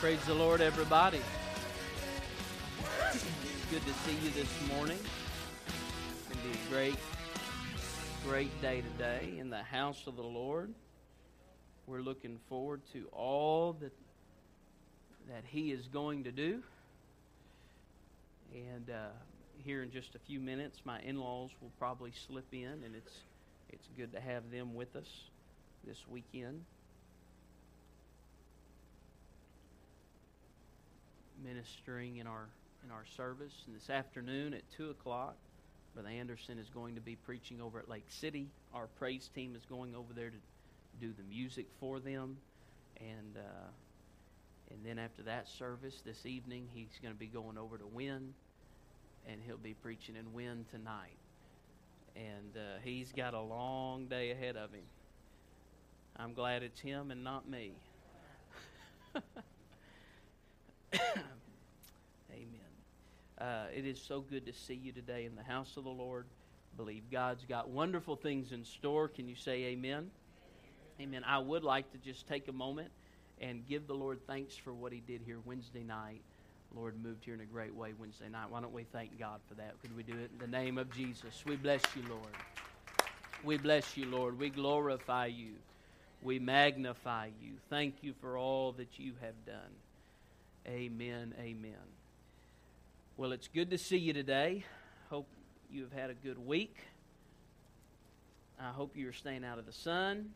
Praise the Lord, everybody. Good to see you this morning. It's going to be a great, great day today in the house of the Lord. We're looking forward to all that that He is going to do. And uh, here in just a few minutes, my in-laws will probably slip in, and it's it's good to have them with us this weekend. Ministering in our in our service. And this afternoon at two o'clock, Brother Anderson is going to be preaching over at Lake City. Our praise team is going over there to do the music for them, and uh, and then after that service this evening, he's going to be going over to Wynne, and he'll be preaching in Wynne tonight. And uh, he's got a long day ahead of him. I'm glad it's him and not me. Uh, it is so good to see you today in the house of the Lord. Believe God's got wonderful things in store. Can you say amen? Amen. I would like to just take a moment and give the Lord thanks for what He did here Wednesday night. Lord moved here in a great way Wednesday night. Why don't we thank God for that? Could we do it in the name of Jesus? We bless you, Lord. We bless you, Lord. We glorify you. We magnify you. Thank you for all that you have done. Amen. Amen. Well, it's good to see you today. Hope you have had a good week. I hope you're staying out of the sun.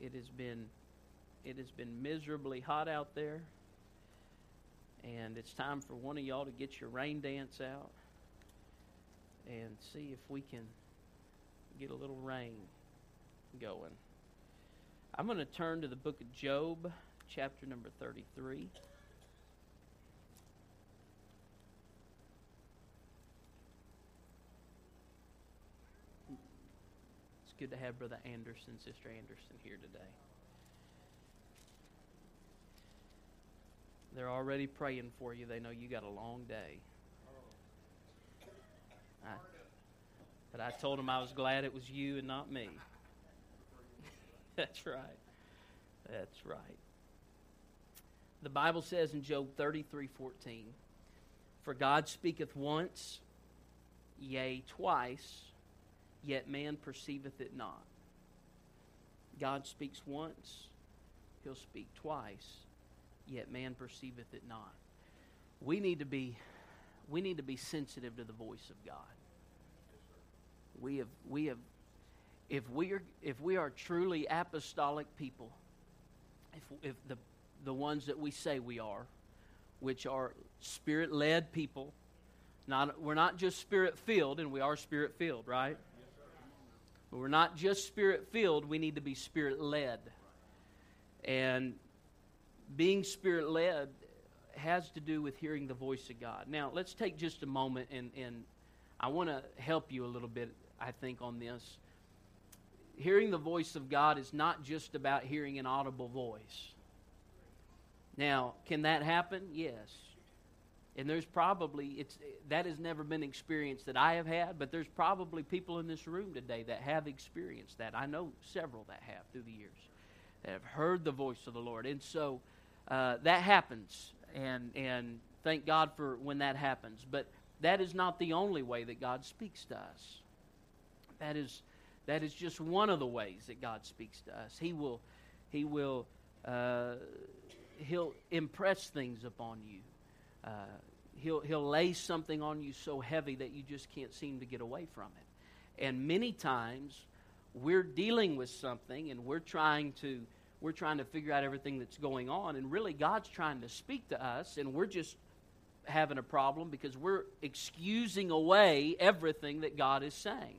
It has been it has been miserably hot out there. And it's time for one of y'all to get your rain dance out and see if we can get a little rain going. I'm going to turn to the book of Job, chapter number 33. It's good to have Brother Anderson, Sister Anderson here today. They're already praying for you. They know you got a long day. I, but I told them I was glad it was you and not me. That's right. That's right. The Bible says in Job 33 14, For God speaketh once, yea, twice yet man perceiveth it not. God speaks once, he'll speak twice, yet man perceiveth it not. We need to be we need to be sensitive to the voice of God. We have we have if we are if we are truly apostolic people, if if the the ones that we say we are, which are spirit led people, not we're not just spirit filled, and we are spirit filled, right? But we're not just spirit filled, we need to be spirit led. And being spirit led has to do with hearing the voice of God. Now, let's take just a moment and, and I want to help you a little bit, I think, on this. Hearing the voice of God is not just about hearing an audible voice. Now, can that happen? Yes. And there's probably it's that has never been experienced that I have had, but there's probably people in this room today that have experienced that. I know several that have through the years that have heard the voice of the Lord, and so uh, that happens. And and thank God for when that happens. But that is not the only way that God speaks to us. That is that is just one of the ways that God speaks to us. He will He will uh, He'll impress things upon you. Uh, he'll, he'll lay something on you so heavy that you just can't seem to get away from it. And many times we're dealing with something and we're trying to we're trying to figure out everything that's going on and really God's trying to speak to us and we're just having a problem because we're excusing away everything that God is saying.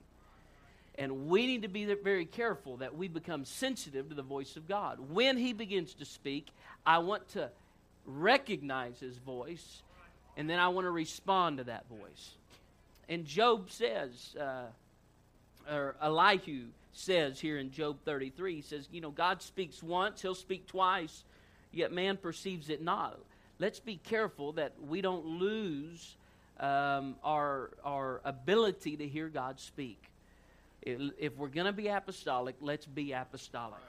And we need to be very careful that we become sensitive to the voice of God. When He begins to speak, I want to recognize his voice, and then I want to respond to that voice. And Job says, uh, or Elihu says here in Job 33, he says, You know, God speaks once, he'll speak twice, yet man perceives it not. Let's be careful that we don't lose um, our, our ability to hear God speak. If we're going to be apostolic, let's be apostolic.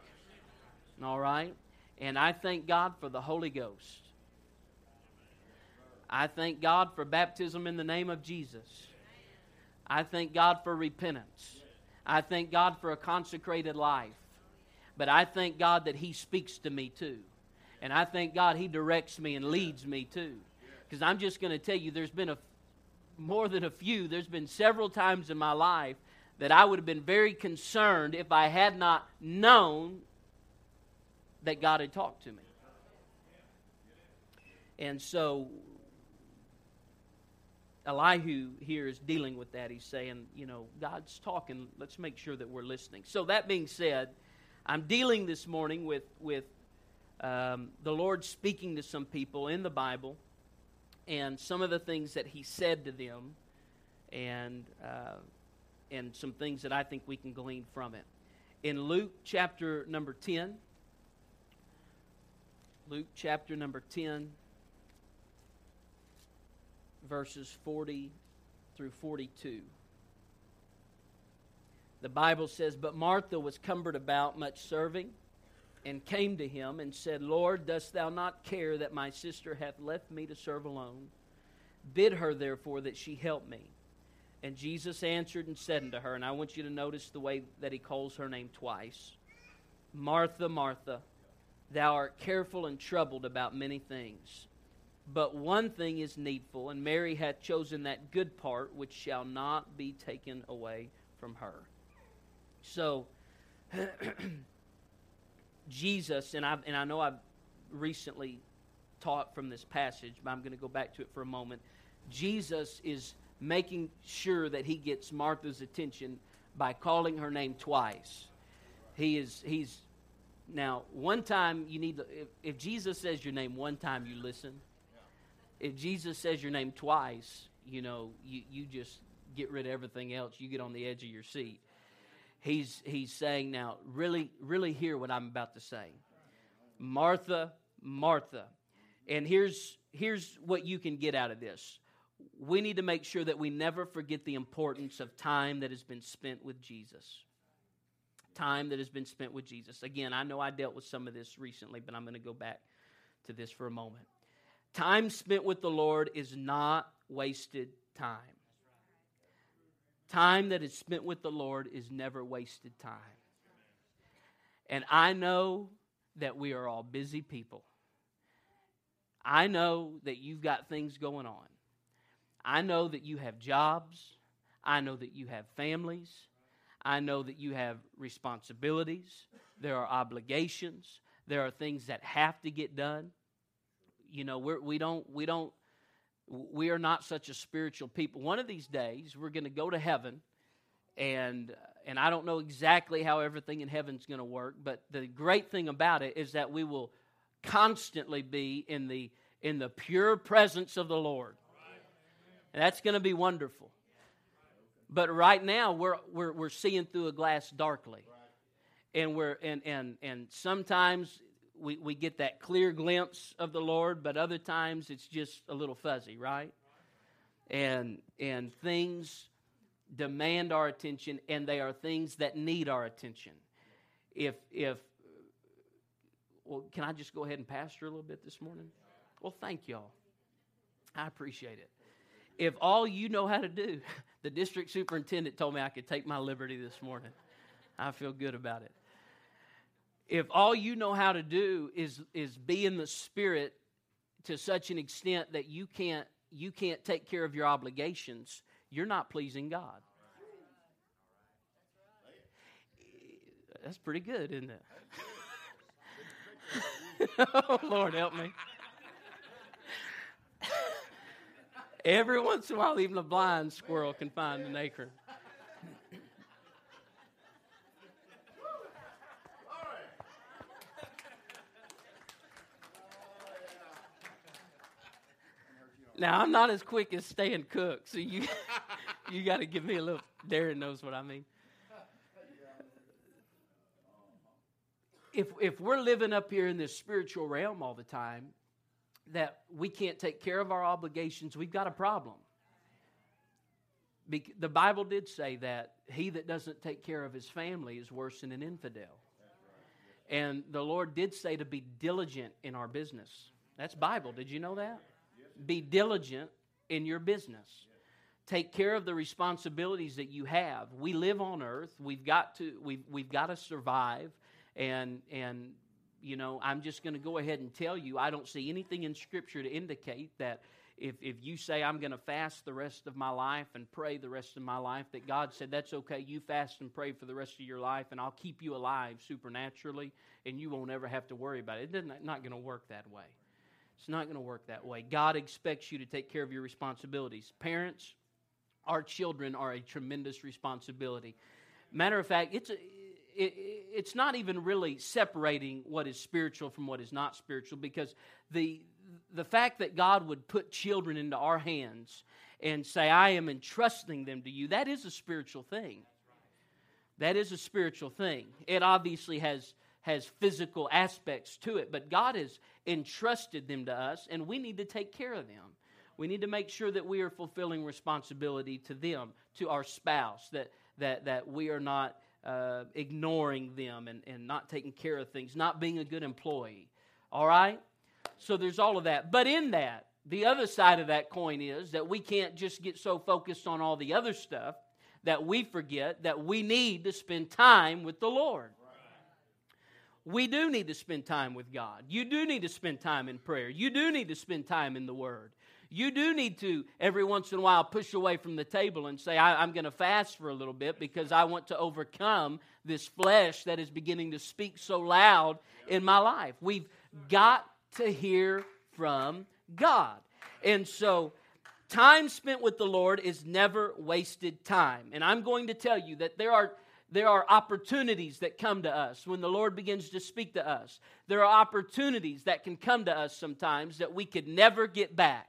All right? And I thank God for the Holy Ghost. I thank God for baptism in the name of Jesus. I thank God for repentance. I thank God for a consecrated life. But I thank God that He speaks to me too. And I thank God He directs me and leads me too. Because I'm just going to tell you, there's been a more than a few, there's been several times in my life that I would have been very concerned if I had not known that God had talked to me. And so Elihu here is dealing with that. He's saying, you know, God's talking. Let's make sure that we're listening. So that being said, I'm dealing this morning with with um, the Lord speaking to some people in the Bible, and some of the things that He said to them, and uh, and some things that I think we can glean from it. In Luke chapter number ten, Luke chapter number ten verses 40 through 42. The Bible says, But Martha was cumbered about much serving, and came to him and said, Lord, dost thou not care that my sister hath left me to serve alone? Bid her therefore that she help me. And Jesus answered and said unto her, and I want you to notice the way that he calls her name twice Martha, Martha, thou art careful and troubled about many things but one thing is needful, and Mary hath chosen that good part which shall not be taken away from her. So, Jesus, and I, and I know I've recently taught from this passage, but I'm going to go back to it for a moment. Jesus is making sure that he gets Martha's attention by calling her name twice. He is he's now one time you need to if, if Jesus says your name one time you listen if Jesus says your name twice, you know, you, you just get rid of everything else. You get on the edge of your seat. He's, he's saying now, really, really hear what I'm about to say. Martha, Martha. And here's, here's what you can get out of this. We need to make sure that we never forget the importance of time that has been spent with Jesus. Time that has been spent with Jesus. Again, I know I dealt with some of this recently, but I'm going to go back to this for a moment. Time spent with the Lord is not wasted time. Time that is spent with the Lord is never wasted time. And I know that we are all busy people. I know that you've got things going on. I know that you have jobs. I know that you have families. I know that you have responsibilities. There are obligations. There are things that have to get done you know we're, we don't we don't we are not such a spiritual people one of these days we're going to go to heaven and and i don't know exactly how everything in heaven's going to work but the great thing about it is that we will constantly be in the in the pure presence of the lord and that's going to be wonderful but right now we're we're, we're seeing through a glass darkly and we're and and and sometimes we, we get that clear glimpse of the Lord, but other times it's just a little fuzzy, right? And and things demand our attention, and they are things that need our attention. If if well, can I just go ahead and pastor a little bit this morning? Well, thank y'all. I appreciate it. If all you know how to do, the district superintendent told me I could take my liberty this morning. I feel good about it. If all you know how to do is is be in the spirit to such an extent that you can't you can't take care of your obligations you're not pleasing god. That's pretty good isn't it? Oh lord help me every once in a while even a blind squirrel can find an acorn Now I'm not as quick as Stan Cook, so you you got to give me a little. Darren knows what I mean. If if we're living up here in this spiritual realm all the time, that we can't take care of our obligations, we've got a problem. Be- the Bible did say that he that doesn't take care of his family is worse than an infidel. And the Lord did say to be diligent in our business. That's Bible. Did you know that? Be diligent in your business. Take care of the responsibilities that you have. We live on earth. We've got to we've, we've got to survive and and you know, I'm just going to go ahead and tell you I don't see anything in scripture to indicate that if, if you say, I'm going to fast the rest of my life and pray the rest of my life, that God said, That's okay. You fast and pray for the rest of your life, and I'll keep you alive supernaturally, and you won't ever have to worry about it. It's not going to work that way. It's not going to work that way. God expects you to take care of your responsibilities. Parents, our children are a tremendous responsibility. Matter of fact, it's a, it, it's not even really separating what is spiritual from what is not spiritual because the the fact that God would put children into our hands and say, I am entrusting them to you, that is a spiritual thing. That is a spiritual thing. It obviously has, has physical aspects to it, but God has entrusted them to us, and we need to take care of them. We need to make sure that we are fulfilling responsibility to them, to our spouse, that, that, that we are not uh, ignoring them and, and not taking care of things, not being a good employee. All right? So there's all of that. But in that, the other side of that coin is that we can't just get so focused on all the other stuff that we forget that we need to spend time with the Lord. We do need to spend time with God. You do need to spend time in prayer. You do need to spend time in the Word. You do need to, every once in a while, push away from the table and say, I, am going to fast for a little bit because I want to overcome this flesh that is beginning to speak so loud in my life. We've got to hear from God. And so, time spent with the Lord is never wasted time. And I'm going to tell you that there are there are opportunities that come to us when the Lord begins to speak to us. There are opportunities that can come to us sometimes that we could never get back.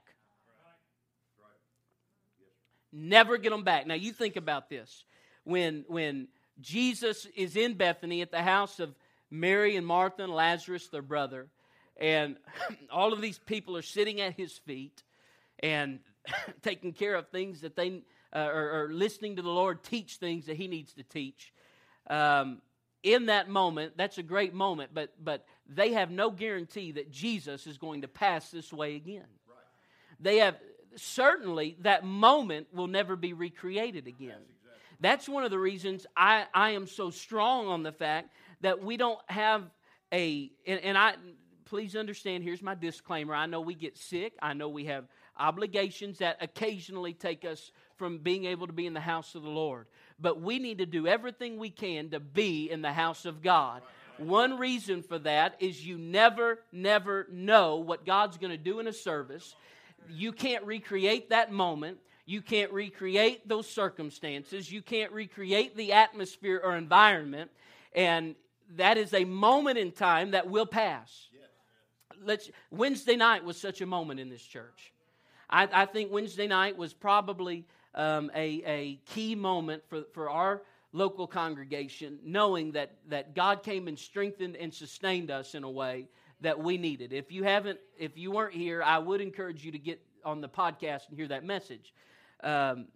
Never get them back. Now you think about this. When when Jesus is in Bethany at the house of Mary and Martha and Lazarus, their brother, and all of these people are sitting at his feet and taking care of things that they uh, are, are, listening to the Lord teach things that he needs to teach. Um, in that moment, that's a great moment, but, but they have no guarantee that Jesus is going to pass this way again. Right. They have certainly that moment will never be recreated again. That's, exactly. that's one of the reasons I, I am so strong on the fact that we don't have a, and, and I, please understand here's my disclaimer. I know we get sick, I know we have obligations that occasionally take us from being able to be in the house of the Lord. But we need to do everything we can to be in the house of God. One reason for that is you never, never know what God's going to do in a service. You can't recreate that moment. You can't recreate those circumstances. You can't recreate the atmosphere or environment. And that is a moment in time that will pass let's, Wednesday night was such a moment in this church. I, I think Wednesday night was probably um, a, a key moment for, for our local congregation, knowing that, that God came and strengthened and sustained us in a way that we needed. If you haven't, if you weren't here, I would encourage you to get on the podcast and hear that message. Um,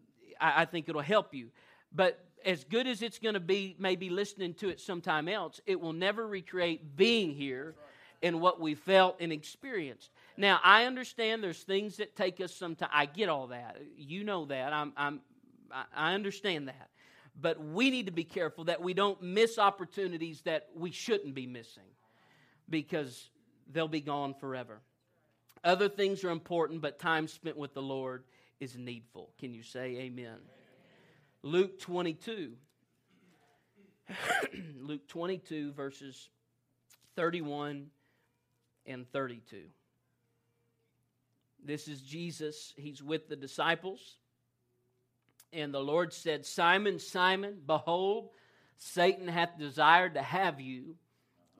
I, I think it'll help you. But as good as it's going to be, maybe listening to it sometime else, it will never recreate being here and what we felt and experienced. Now, I understand there's things that take us some time. I get all that. You know that. I'm, I'm, I understand that. But we need to be careful that we don't miss opportunities that we shouldn't be missing because they'll be gone forever. Other things are important, but time spent with the Lord is needful. Can you say amen? Luke 22. Luke 22, verses 31 and 32. This is Jesus. He's with the disciples. And the Lord said, Simon, Simon, behold, Satan hath desired to have you,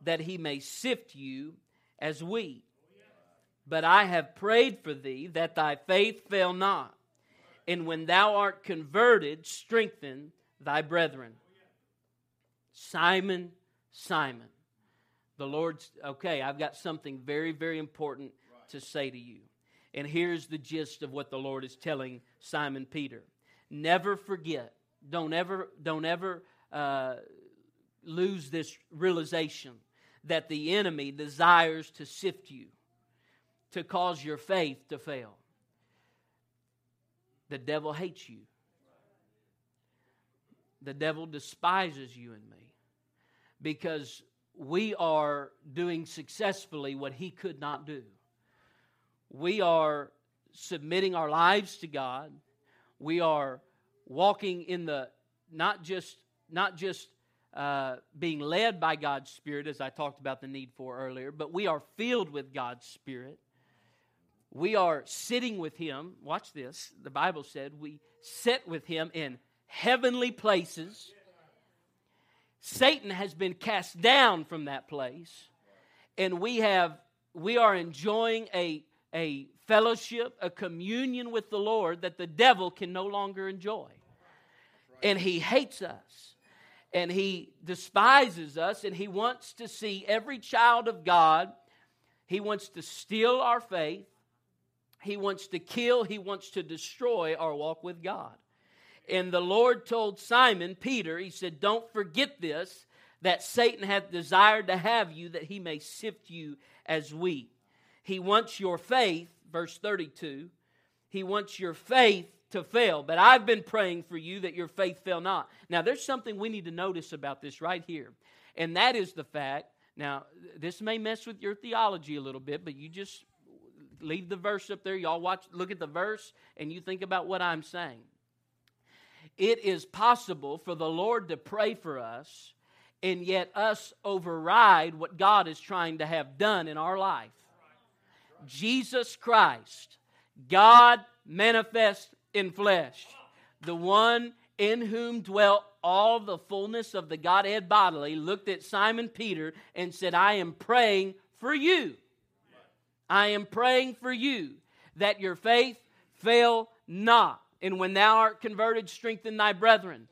that he may sift you as we. But I have prayed for thee, that thy faith fail not. And when thou art converted, strengthen thy brethren. Simon, Simon the Lord's, okay, I've got something very, very important to say to you. And here's the gist of what the Lord is telling Simon Peter. Never forget, don't ever, don't ever uh, lose this realization that the enemy desires to sift you, to cause your faith to fail. The devil hates you. The devil despises you and me because we are doing successfully what he could not do. We are submitting our lives to God. We are walking in the not just not just uh, being led by God's Spirit, as I talked about the need for earlier, but we are filled with God's Spirit. We are sitting with Him. Watch this. The Bible said we sit with Him in heavenly places. Satan has been cast down from that place, and we have we are enjoying a a fellowship, a communion with the Lord that the devil can no longer enjoy. And he hates us. And he despises us. And he wants to see every child of God. He wants to steal our faith. He wants to kill. He wants to destroy our walk with God. And the Lord told Simon, Peter, He said, Don't forget this, that Satan hath desired to have you, that he may sift you as wheat. He wants your faith, verse 32. He wants your faith to fail. But I've been praying for you that your faith fail not. Now, there's something we need to notice about this right here. And that is the fact. Now, this may mess with your theology a little bit, but you just leave the verse up there. Y'all watch, look at the verse, and you think about what I'm saying. It is possible for the Lord to pray for us and yet us override what God is trying to have done in our life. Jesus Christ, God manifest in flesh, the one in whom dwelt all the fullness of the Godhead bodily, looked at Simon Peter and said, I am praying for you. I am praying for you that your faith fail not. And when thou art converted, strengthen thy brethren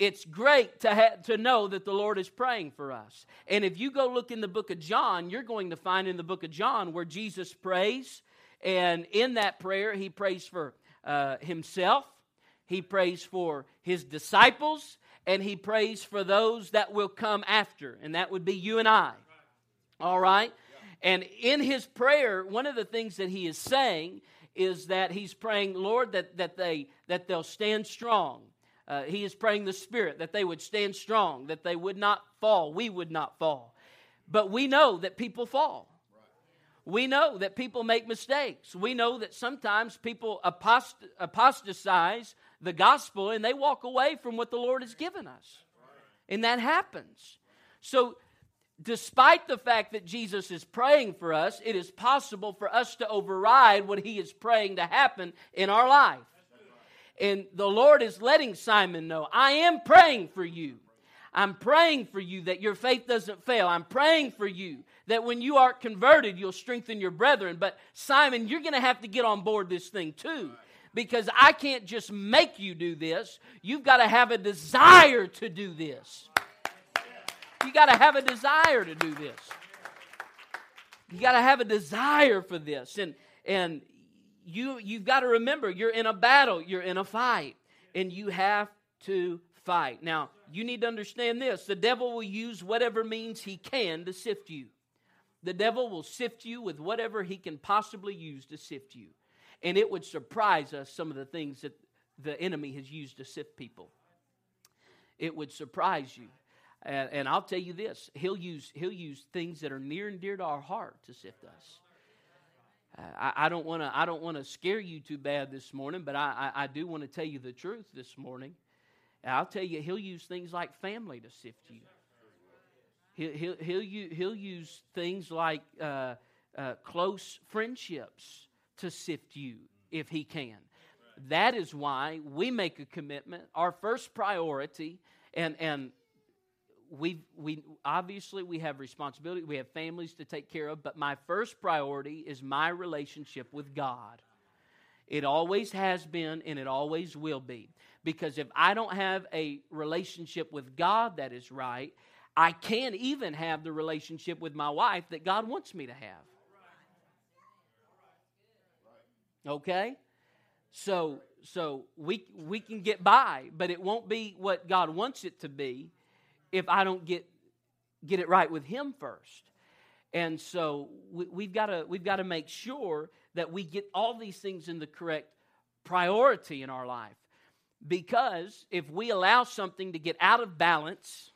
it's great to, ha- to know that the Lord is praying for us. And if you go look in the book of John, you're going to find in the book of John where Jesus prays. And in that prayer, he prays for uh, himself, he prays for his disciples, and he prays for those that will come after. And that would be you and I. All right? And in his prayer, one of the things that he is saying is that he's praying, Lord, that, that, they, that they'll stand strong uh, he is praying the Spirit that they would stand strong, that they would not fall. We would not fall. But we know that people fall. We know that people make mistakes. We know that sometimes people apost- apostatize the gospel and they walk away from what the Lord has given us. And that happens. So, despite the fact that Jesus is praying for us, it is possible for us to override what he is praying to happen in our life. And the Lord is letting Simon know, I am praying for you. I'm praying for you that your faith doesn't fail. I'm praying for you that when you are converted, you'll strengthen your brethren. But Simon, you're going to have to get on board this thing too. Because I can't just make you do this. You've got to have a desire to do this. You got to have a desire to do this. You got to have a desire for this. And and you you've got to remember you're in a battle, you're in a fight, and you have to fight. Now, you need to understand this. The devil will use whatever means he can to sift you. The devil will sift you with whatever he can possibly use to sift you. And it would surprise us some of the things that the enemy has used to sift people. It would surprise you. And, I'll tell you this, he'll use, he'll use things that are near and dear to our heart to sift us. Uh, I, I don't want to. I don't want to scare you too bad this morning, but I, I, I do want to tell you the truth this morning. And I'll tell you, he'll use things like family to sift you. He'll he'll he'll, use, he'll use things like uh, uh, close friendships to sift you if he can. That is why we make a commitment. Our first priority, and and we we obviously we have responsibility we have families to take care of but my first priority is my relationship with god it always has been and it always will be because if i don't have a relationship with god that is right i can't even have the relationship with my wife that god wants me to have okay so so we we can get by but it won't be what god wants it to be if I don't get get it right with Him first. And so we, have got to we've got to make sure that we get all these things in the correct priority in our life. Because if we allow something to get out of balance,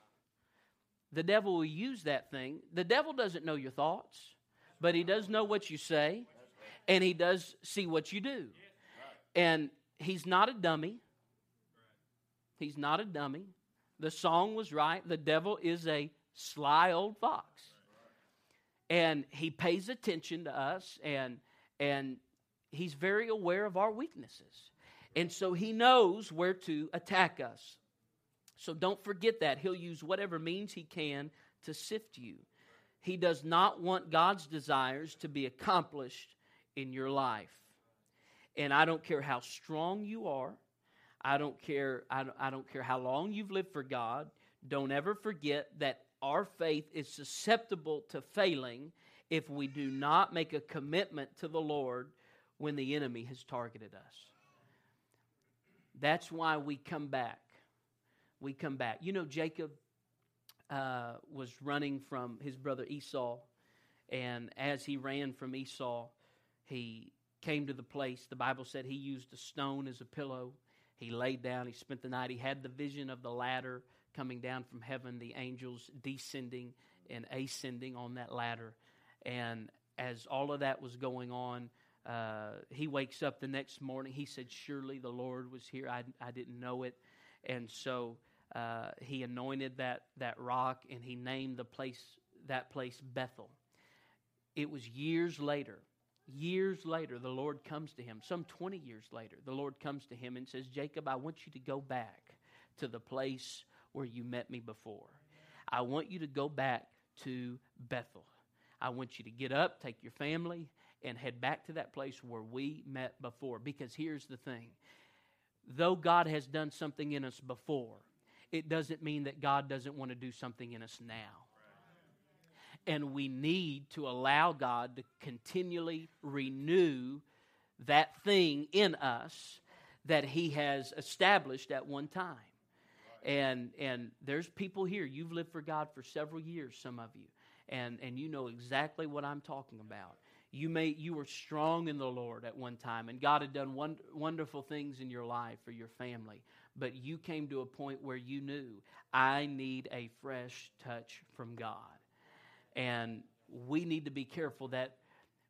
the devil will use that thing. The devil doesn't know your thoughts, but he does know what you say, and he does see what you do. And he's not a dummy. He's not a dummy. The song was right. The devil is a sly old fox. And he pays attention to us and and he's very aware of our weaknesses. And so he knows where to attack us. So don't forget that. He'll use whatever means he can to sift you. He does not want God's desires to be accomplished in your life. And I don't care how strong you are. I don't care I don't, I don't care how long you've lived for God. Don't ever forget that our faith is susceptible to failing if we do not make a commitment to the Lord when the enemy has targeted us. That's why we come back. We come back. You know, Jacob uh, was running from his brother Esau, and as he ran from Esau, he came to the place. The Bible said he used a stone as a pillow. He laid down, he spent the night. He had the vision of the ladder coming down from heaven, the angels descending and ascending on that ladder. And as all of that was going on, uh, he wakes up the next morning. He said, Surely the Lord was here. I, I didn't know it. And so uh, he anointed that, that rock and he named the place, that place Bethel. It was years later, years later, the Lord comes to him, some 20 years later, the Lord comes to him and says, Jacob, I want you to go back to the place where you met me before. I want you to go back to Bethel. I want you to get up, take your family, and head back to that place where we met before. Because here's the thing though God has done something in us before, it doesn't mean that God doesn't want to do something in us now. And we need to allow God to continually renew that thing in us that He has established at one time. And, and there's people here, you've lived for God for several years, some of you and, and you know exactly what I'm talking about. You may you were strong in the Lord at one time, and God had done one, wonderful things in your life for your family. But you came to a point where you knew I need a fresh touch from God, and we need to be careful that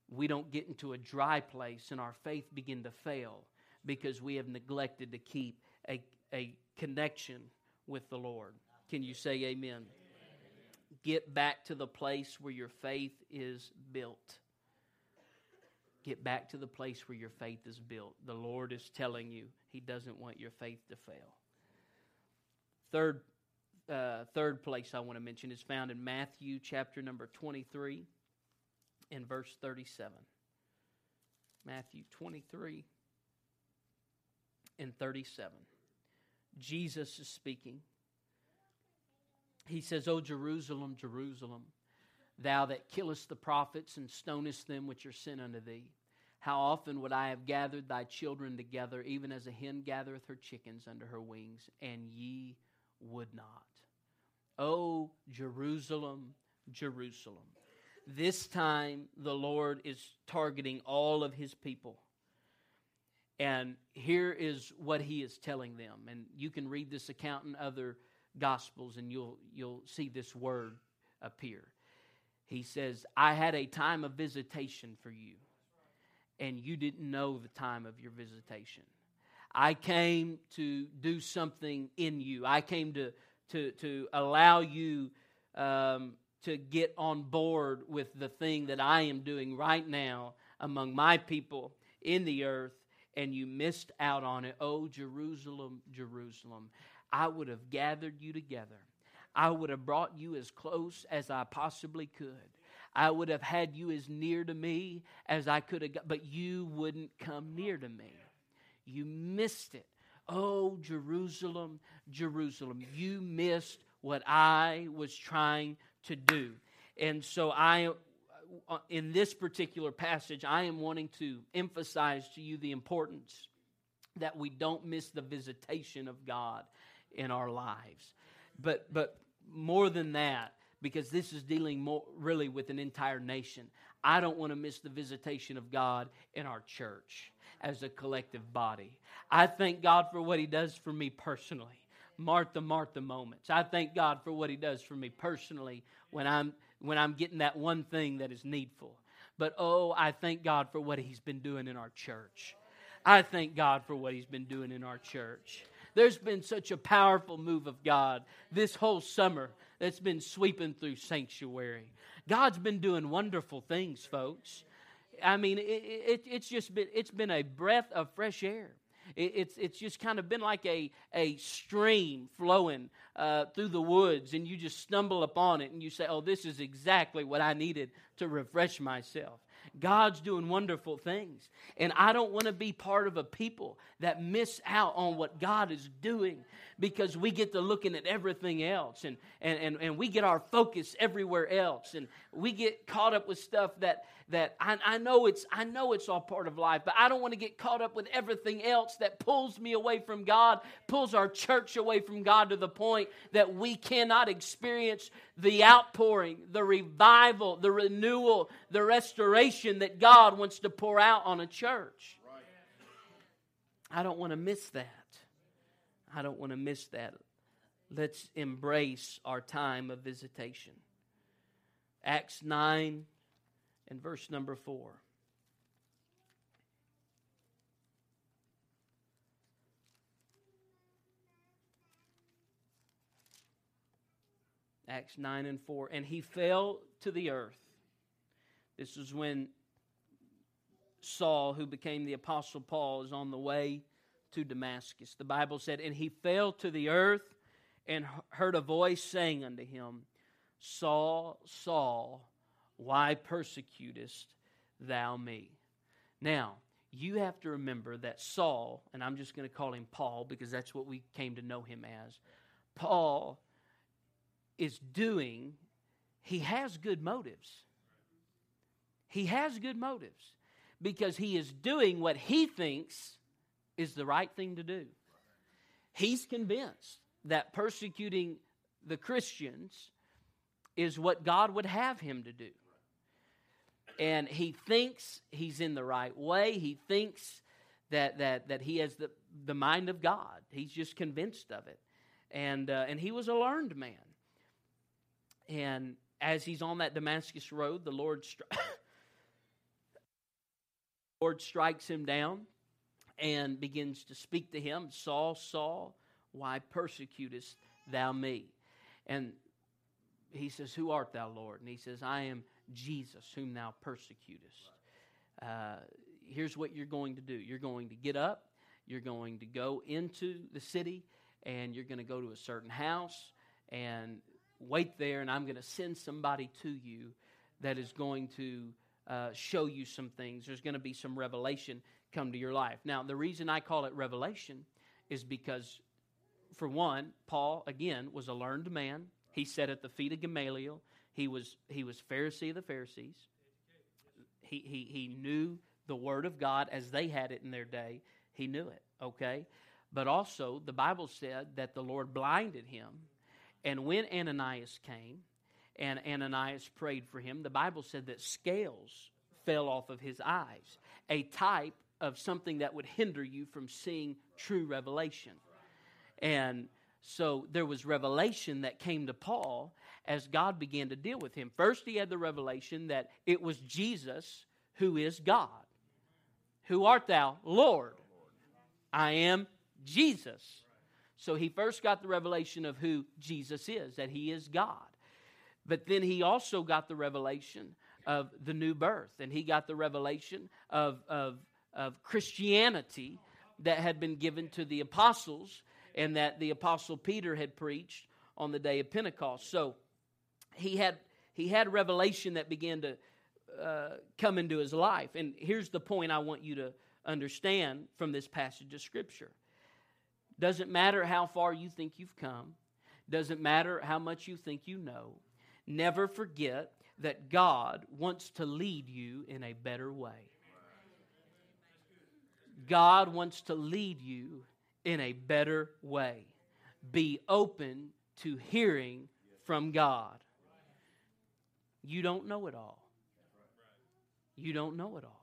we don't get into a dry place and our faith begin to fail because we have neglected to keep a, a connection with the Lord. Can you say amen? Get back to the place where your faith is built. Get back to the place where your faith is built. The Lord is telling you He doesn't want your faith to fail. Third, uh, third place I want to mention is found in Matthew chapter number 23 and verse 37. Matthew 23 and 37. Jesus is speaking he says, O Jerusalem, Jerusalem, thou that killest the prophets and stonest them which are sent unto thee, how often would I have gathered thy children together, even as a hen gathereth her chickens under her wings, and ye would not. O Jerusalem, Jerusalem. This time the Lord is targeting all of his people. And here is what he is telling them. And you can read this account in other Gospels and you'll, you'll see this word appear. He says, I had a time of visitation for you, and you didn't know the time of your visitation. I came to do something in you. I came to, to, to allow you um, to get on board with the thing that I am doing right now among my people in the earth, and you missed out on it. Oh, Jerusalem, Jerusalem. I would have gathered you together. I would have brought you as close as I possibly could. I would have had you as near to me as I could have, but you wouldn't come near to me. You missed it. Oh, Jerusalem, Jerusalem, you missed what I was trying to do. And so I uh, in this particular passage, I am wanting to emphasize to you the importance that we don't miss the visitation of God in our lives. But, but more than that, because this is dealing more really with an entire nation. I don't want to miss the visitation of God in our church as a collective body. I thank God for what He does for me personally. Martha, Martha moments. I thank God for what He does for me personally when I'm when I'm getting that one thing that is needful. But oh, I thank God for what He's been doing in our church. I thank God for what He's been doing in our church. There's been such a powerful move of God this whole summer that's been sweeping through sanctuary. God's been doing wonderful things, folks. I mean, it, it, it's just been it's been a breath of fresh air. It, it's it's just kind of been like a a stream flowing uh, through the woods, and you just stumble upon it, and you say, "Oh, this is exactly what I needed to refresh myself." God's doing wonderful things. And I don't want to be part of a people that miss out on what God is doing because we get to looking at everything else and, and, and, and we get our focus everywhere else. And we get caught up with stuff that, that I, I know it's I know it's all part of life, but I don't want to get caught up with everything else that pulls me away from God, pulls our church away from God to the point that we cannot experience the outpouring, the revival, the renewal, the restoration that God wants to pour out on a church. I don't want to miss that. I don't want to miss that. Let's embrace our time of visitation. Acts 9 and verse number 4. Acts 9 and 4. And he fell to the earth. This is when Saul, who became the Apostle Paul, is on the way to Damascus. The Bible said, And he fell to the earth and heard a voice saying unto him, Saul, Saul, why persecutest thou me? Now, you have to remember that Saul, and I'm just going to call him Paul because that's what we came to know him as. Paul is doing, he has good motives. He has good motives because he is doing what he thinks is the right thing to do. He's convinced that persecuting the Christians is what God would have him to do. And he thinks he's in the right way. He thinks that, that, that he has the, the mind of God. He's just convinced of it. And, uh, and he was a learned man. And as he's on that Damascus road, the Lord, stri- Lord strikes him down and begins to speak to him Saul, Saul, why persecutest thou me? And he says, Who art thou, Lord? And he says, I am Jesus, whom thou persecutest. Uh, here's what you're going to do you're going to get up, you're going to go into the city, and you're going to go to a certain house and wait there, and I'm going to send somebody to you that is going to uh, show you some things. There's going to be some revelation come to your life. Now, the reason I call it revelation is because, for one, Paul, again, was a learned man. He sat at the feet of Gamaliel. He was, he was Pharisee of the Pharisees. He, he, he knew the Word of God as they had it in their day. He knew it, okay? But also, the Bible said that the Lord blinded him. And when Ananias came, and Ananias prayed for him, the Bible said that scales fell off of his eyes, a type of something that would hinder you from seeing true revelation. And so there was revelation that came to Paul as God began to deal with him. First, he had the revelation that it was Jesus who is God. Who art thou? Lord. I am Jesus. So he first got the revelation of who Jesus is, that he is God. But then he also got the revelation of the new birth, and he got the revelation of, of, of Christianity that had been given to the apostles and that the apostle Peter had preached on the day of Pentecost. So he had he had revelation that began to uh, come into his life. And here's the point I want you to understand from this passage of Scripture. Doesn't matter how far you think you've come, doesn't matter how much you think you know. Never forget that God wants to lead you in a better way. God wants to lead you in a better way. Be open to hearing from God. You don't know it all. You don't know it all.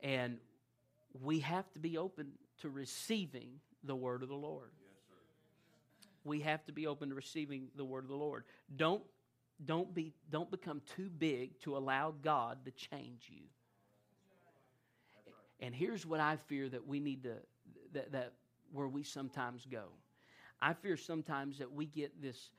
And we have to be open to receiving the word of the Lord. we have to be open to receiving the word of the Lord. Don't don't be don't become too big to allow God to change you. And here's what I fear that we need to that, that where we sometimes go. I fear sometimes that we get this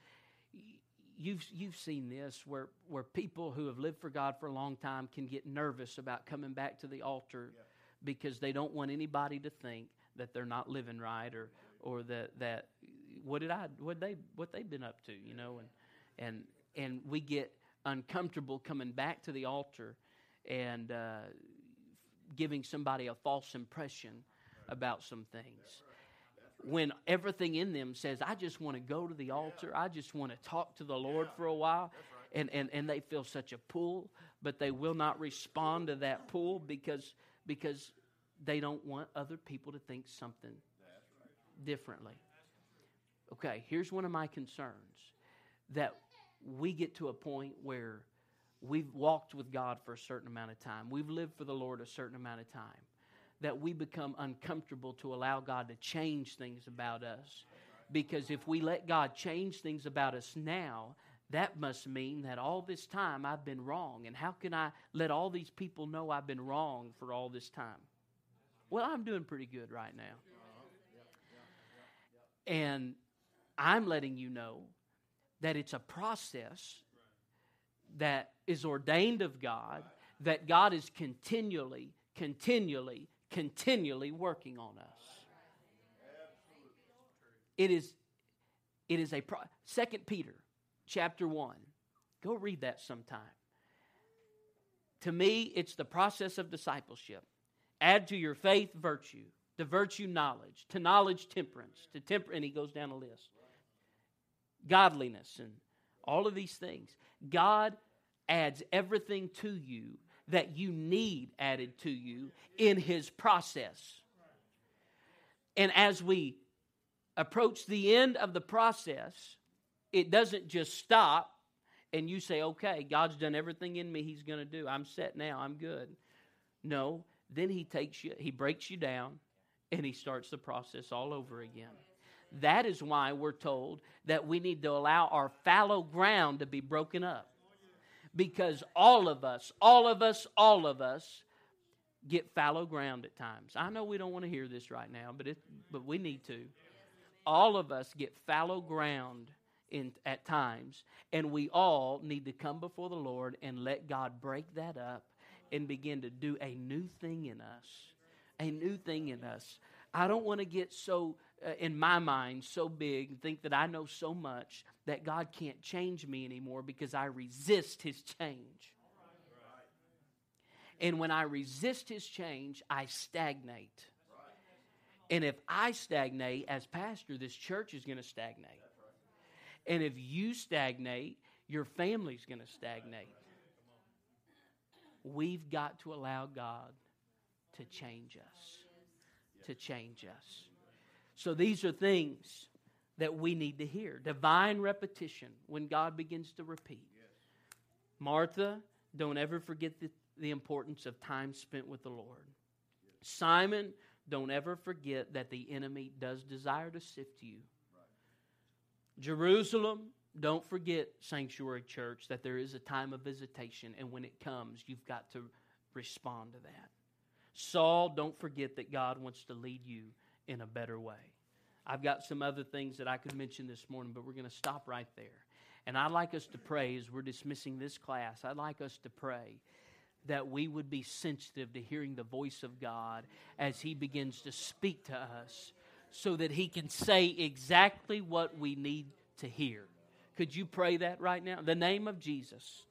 you've you've seen this where where people who have lived for God for a long time can get nervous about coming back to the altar yeah. because they don't want anybody to think that they're not living right or or that that what did I what they what they've been up to, you know, and and and we get uncomfortable coming back to the altar and uh, giving somebody a false impression about some things. When everything in them says, I just want to go to the altar, I just want to talk to the Lord for a while, and, and, and they feel such a pull, but they will not respond to that pull because, because they don't want other people to think something differently. Okay, here's one of my concerns that we get to a point where we've walked with God for a certain amount of time, we've lived for the Lord a certain amount of time, that we become uncomfortable to allow God to change things about us. Because if we let God change things about us now, that must mean that all this time I've been wrong. And how can I let all these people know I've been wrong for all this time? Well, I'm doing pretty good right now. And I'm letting you know that it's a process that is ordained of God, that God is continually, continually, continually working on us. It is, it is a Second Peter chapter 1. Go read that sometime. To me, it's the process of discipleship. Add to your faith virtue, to virtue knowledge, to knowledge temperance, to temper and he goes down a list godliness, and all of these things. God adds everything to you that you need added to you in His process. And as we approach the end of the process, it doesn't just stop and you say, okay, God's done everything in me He's going to do. I'm set now. I'm good. No, then He takes you, He breaks you down, and He starts the process all over again. That is why we're told that we need to allow our fallow ground to be broken up. Because all of us, all of us, all of us get fallow ground at times. I know we don't want to hear this right now, but it, but we need to. All of us get fallow ground in at times, and we all need to come before the Lord and let God break that up and begin to do a new thing in us. A new thing in us. I don't want to get so uh, in my mind so big, think that I know so much that God can't change me anymore because I resist His change. And when I resist His change, I stagnate. And if I stagnate as pastor, this church is going to stagnate. And if you stagnate, your family's going to stagnate. We've got to allow God to change us. To change us. So these are things that we need to hear. Divine repetition when God begins to repeat. Martha, don't ever forget the, the importance of time spent with the Lord. Simon, don't ever forget that the enemy does desire to sift you. Jerusalem, don't forget, Sanctuary Church, that there is a time of visitation, and when it comes, you've got to respond to that. Saul, don't forget that God wants to lead you in a better way. I've got some other things that I could mention this morning, but we're going to stop right there. And I'd like us to pray as we're dismissing this class. I'd like us to pray that we would be sensitive to hearing the voice of God as He begins to speak to us so that He can say exactly what we need to hear. Could you pray that right now? In the name of Jesus.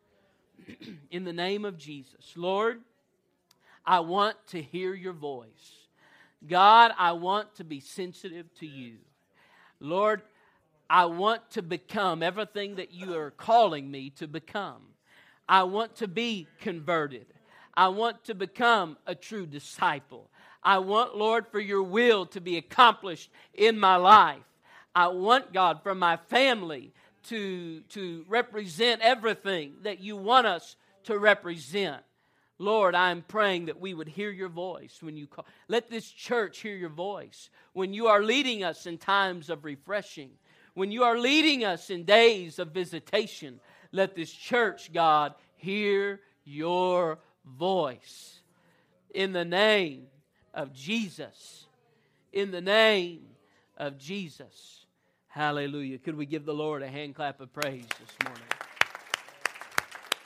In the name of Jesus. Lord, I want to hear your voice. God, I want to be sensitive to you. Lord, I want to become everything that you are calling me to become. I want to be converted. I want to become a true disciple. I want, Lord, for your will to be accomplished in my life. I want, God, for my family to, to represent everything that you want us to represent. Lord, I'm praying that we would hear your voice when you call. Let this church hear your voice when you are leading us in times of refreshing, when you are leading us in days of visitation. Let this church, God, hear your voice. In the name of Jesus. In the name of Jesus. Hallelujah. Could we give the Lord a hand clap of praise this morning?